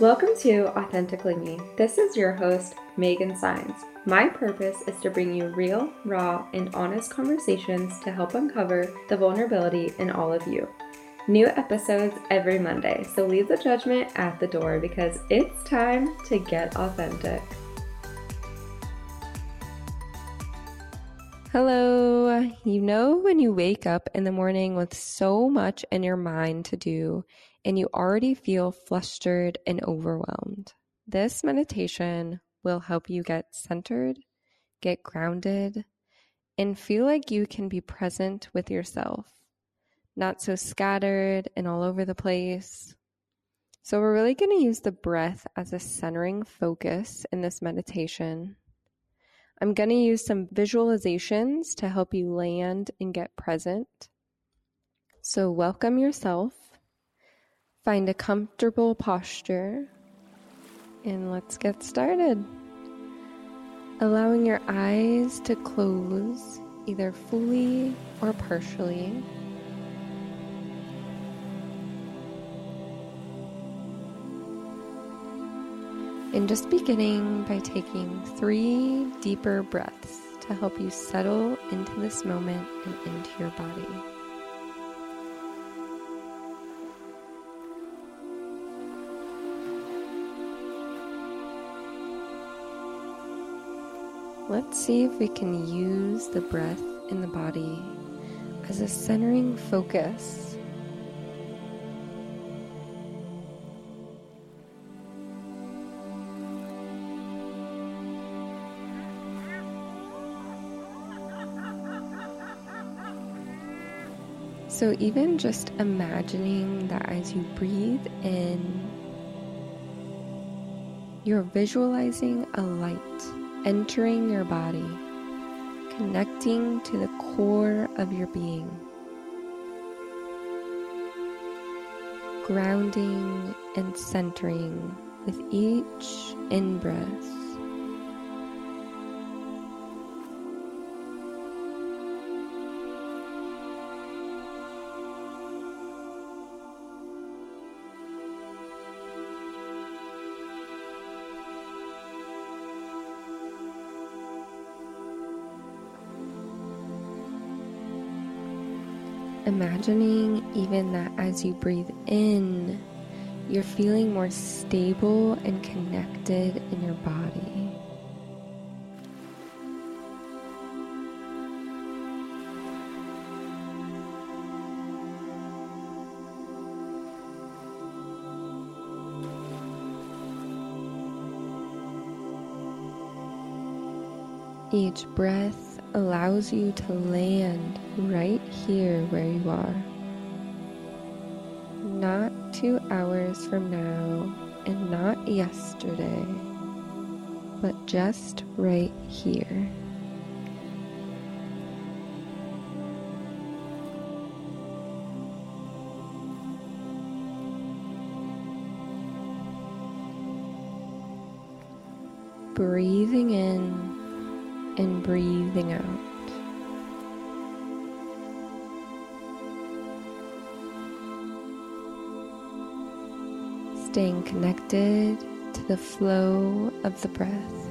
Welcome to Authentically Me. This is your host, Megan Saenz. My purpose is to bring you real, raw, and honest conversations to help uncover the vulnerability in all of you. New episodes every Monday, so leave the judgment at the door because it's time to get authentic. Hello. You know, when you wake up in the morning with so much in your mind to do, and you already feel flustered and overwhelmed, this meditation will help you get centered, get grounded, and feel like you can be present with yourself, not so scattered and all over the place. So, we're really going to use the breath as a centering focus in this meditation. I'm going to use some visualizations to help you land and get present. So, welcome yourself. Find a comfortable posture and let's get started. Allowing your eyes to close either fully or partially. And just beginning by taking three deeper breaths to help you settle into this moment and into your body. Let's see if we can use the breath in the body as a centering focus. So, even just imagining that as you breathe in, you're visualizing a light entering your body, connecting to the core of your being, grounding and centering with each in breath. Imagining even that as you breathe in, you're feeling more stable and connected in your body. Each breath allows you to land right here where you are. Not two hours from now and not yesterday, but just right here. breathing in breathing out. Staying connected to the flow of the breath.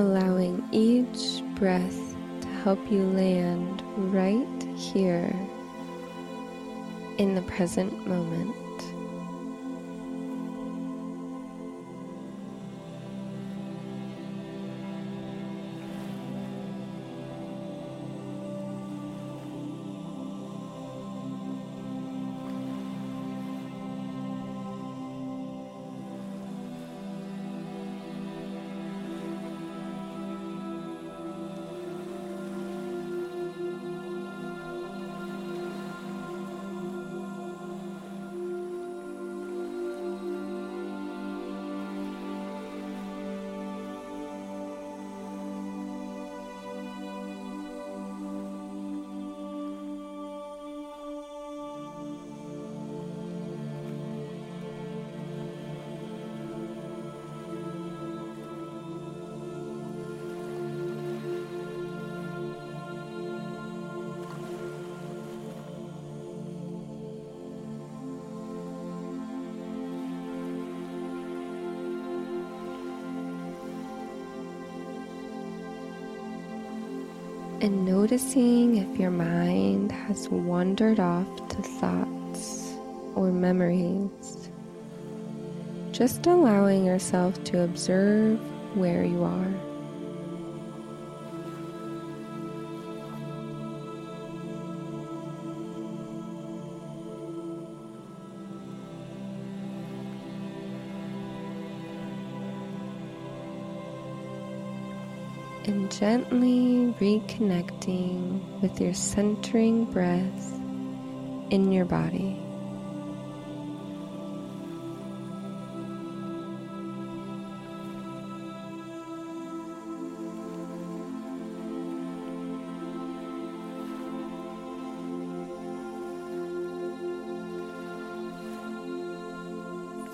Allowing each breath to help you land right here in the present moment. And noticing if your mind has wandered off to thoughts or memories. Just allowing yourself to observe where you are. And gently reconnecting with your centering breath in your body.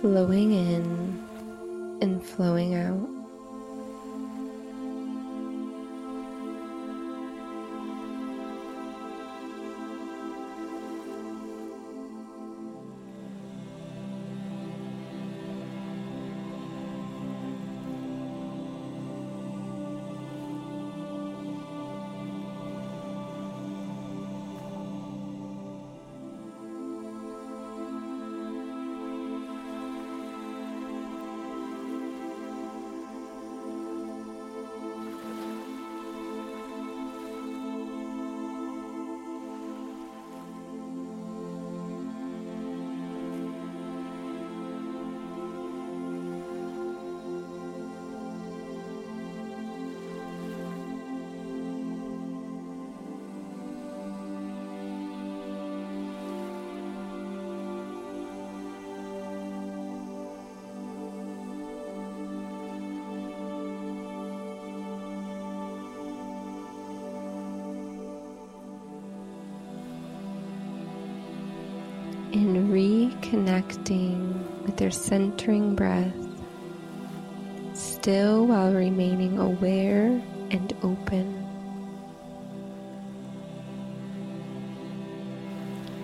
Flowing in and flowing out. In reconnecting with their centering breath, still while remaining aware and open.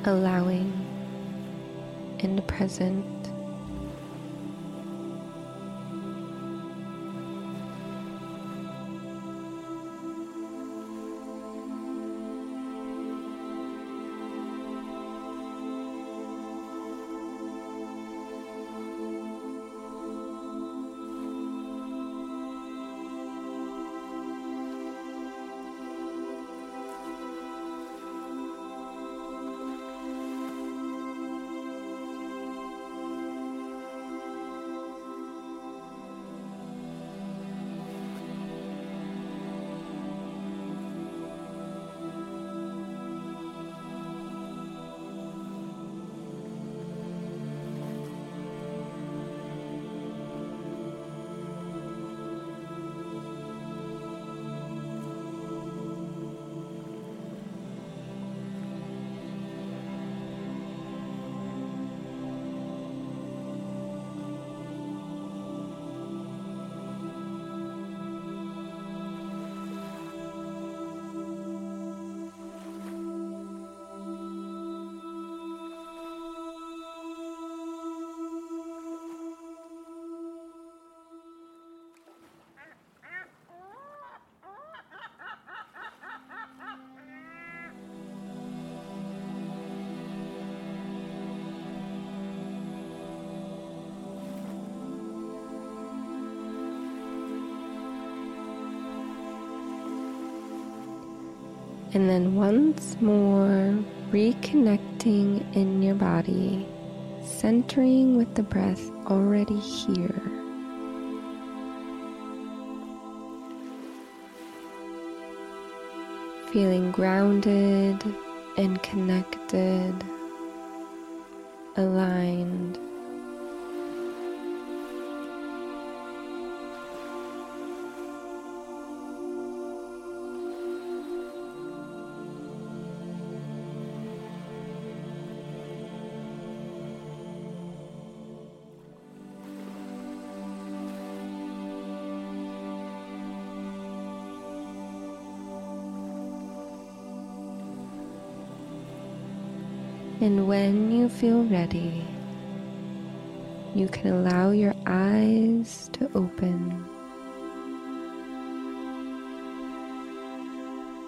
Allowing and present. And then once more, reconnecting in your body, centering with the breath already here. Feeling grounded and connected, aligned. And when you feel ready, you can allow your eyes to open.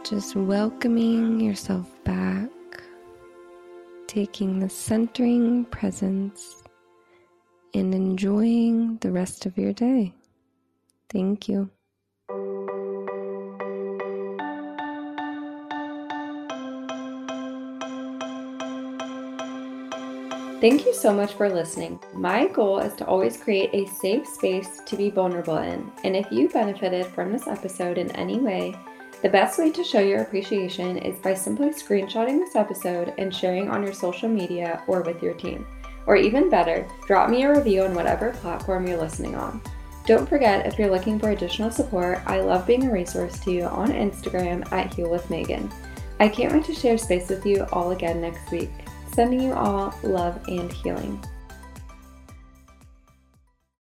Just welcoming yourself back, taking the centering presence, and enjoying the rest of your day. Thank you. Thank you so much for listening. My goal is to always create a safe space to be vulnerable in. And if you benefited from this episode in any way, the best way to show your appreciation is by simply screenshotting this episode and sharing on your social media or with your team. Or even better, drop me a review on whatever platform you're listening on. Don't forget, if you're looking for additional support, I love being a resource to you on Instagram at Heal with Megan. I can't wait to share space with you all again next week. Sending you all love and healing.